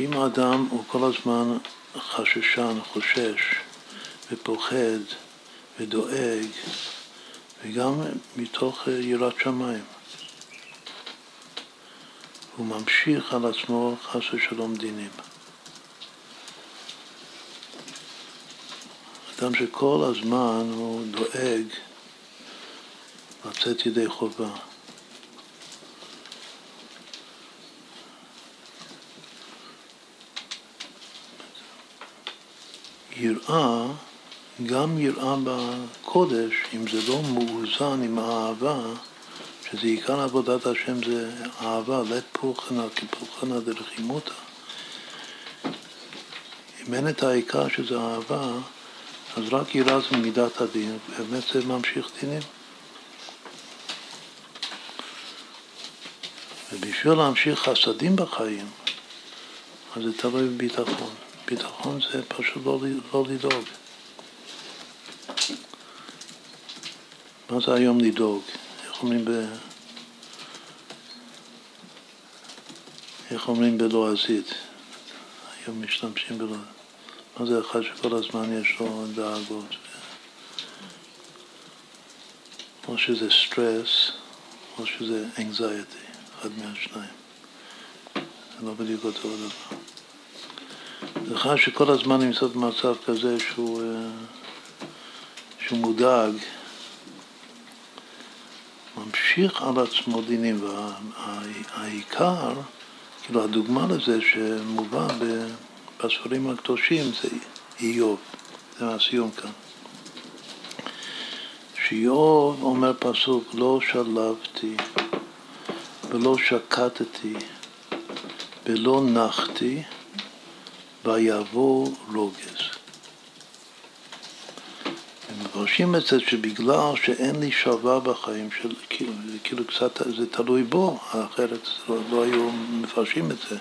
שאם האדם הוא כל הזמן חששן, חושש ופוחד ודואג, וגם מתוך יראת שמיים, הוא ממשיך על עצמו חס ושלום דינים. אדם שכל הזמן הוא דואג לצאת ידי חובה. יראה, גם יראה בקודש, אם זה לא מאוזן עם האהבה, שזה עיקר עבודת השם זה אהבה, לית פולחנה כפולחנה דרחימותא. אם אין את העיקר שזה אהבה, אז רק יראה זה מידת הדין, באמת זה ממשיך דינים. ובשביל להמשיך חסדים בחיים, אז זה תלוי בביטחון. ביטחון זה פשוט לא, לא לדאוג. מה זה היום לדאוג? איך אומרים ב... איך אומרים בלועזית? היום משתמשים בלועזית. מה זה אחד שכל הזמן יש לו דאגות? או שזה סטרס, או שזה anxiety, אחד מהשניים. זה לא בדיוק אותו דבר. זה אחד שכל הזמן נמצא במצב כזה שהוא, אה, שהוא מודאג, ממשיך על עצמו דינים, והעיקר, כאילו הדוגמה לזה שמובא בספרים הקדושים זה איוב, זה הסיום כאן. שאיוב אומר פסוק, לא שלבתי ולא שקטתי ולא נחתי ויבוא רוגז. מפרשים את זה שבגלל שאין לי שלווה בחיים, של, כאילו, כאילו קצת, זה תלוי בו, אחרת לא, לא היו מפרשים את זה.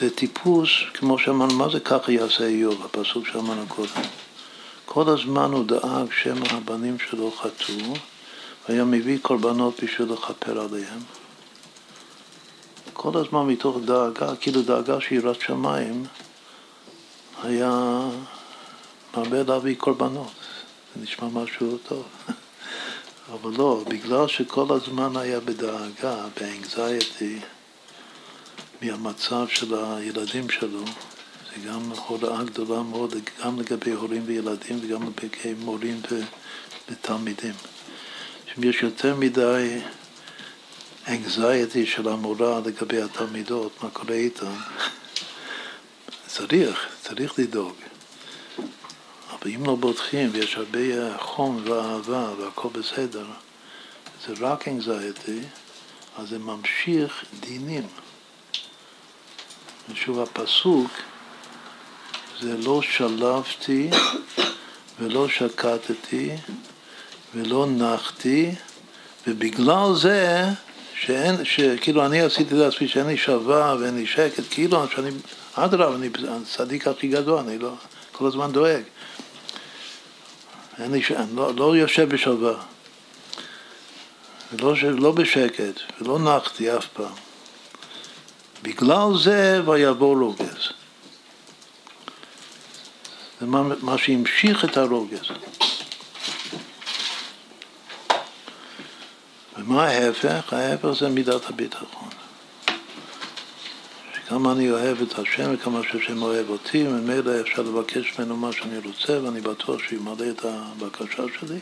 זה טיפוס, כמו שאמרנו, מה זה ככה יעשה איוב, הפסוק שאמרנו קודם. כל הזמן הוא דאג שמא הבנים שלו חטאו, והיה מביא קורבנות בשביל לכפר עליהם. כל הזמן מתוך דאגה, כאילו דאגה של יראת שמיים, היה מרבה להביא קורבנות. זה נשמע משהו טוב. אבל לא, בגלל שכל הזמן היה בדאגה, באנגזייטי, מהמצב של הילדים שלו, זה גם הוראה גדולה מאוד, גם לגבי הורים וילדים וגם לגבי מורים ותלמידים. אם יש יותר מדי אנגזייטי של המורה לגבי התלמידות, מה קורה איתן, צריך, צריך לדאוג. אבל אם לא בוטחים ויש הרבה חום ואהבה והכל בסדר, זה רק אנגזייטי, אז זה ממשיך דינים. ושוב הפסוק זה לא שלבתי ולא שקטתי ולא נחתי ובגלל זה שאין, שכאילו אני עשיתי לעצמי שאין לי שווה ואין לי שקט, כאילו שאני, אדרבה, אני הצדיק הכי גדול, אני לא, כל הזמן דואג. אני לא, לא יושב בשלווה, ולא לא בשקט, ולא נחתי אף פעם. בגלל זה ויבוא רוגז. זה מה שהמשיך את הרוגז. ומה ההפך? ההפך זה מידת הביטחון. שכמה אני אוהב את השם וכמה שהשם אוהב אותי, וממילא אפשר לבקש ממנו מה שאני רוצה, ואני בטוח שימלא את הבקשה שלי.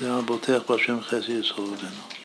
זה הבוטח בהשם חסי יסוד רבנו.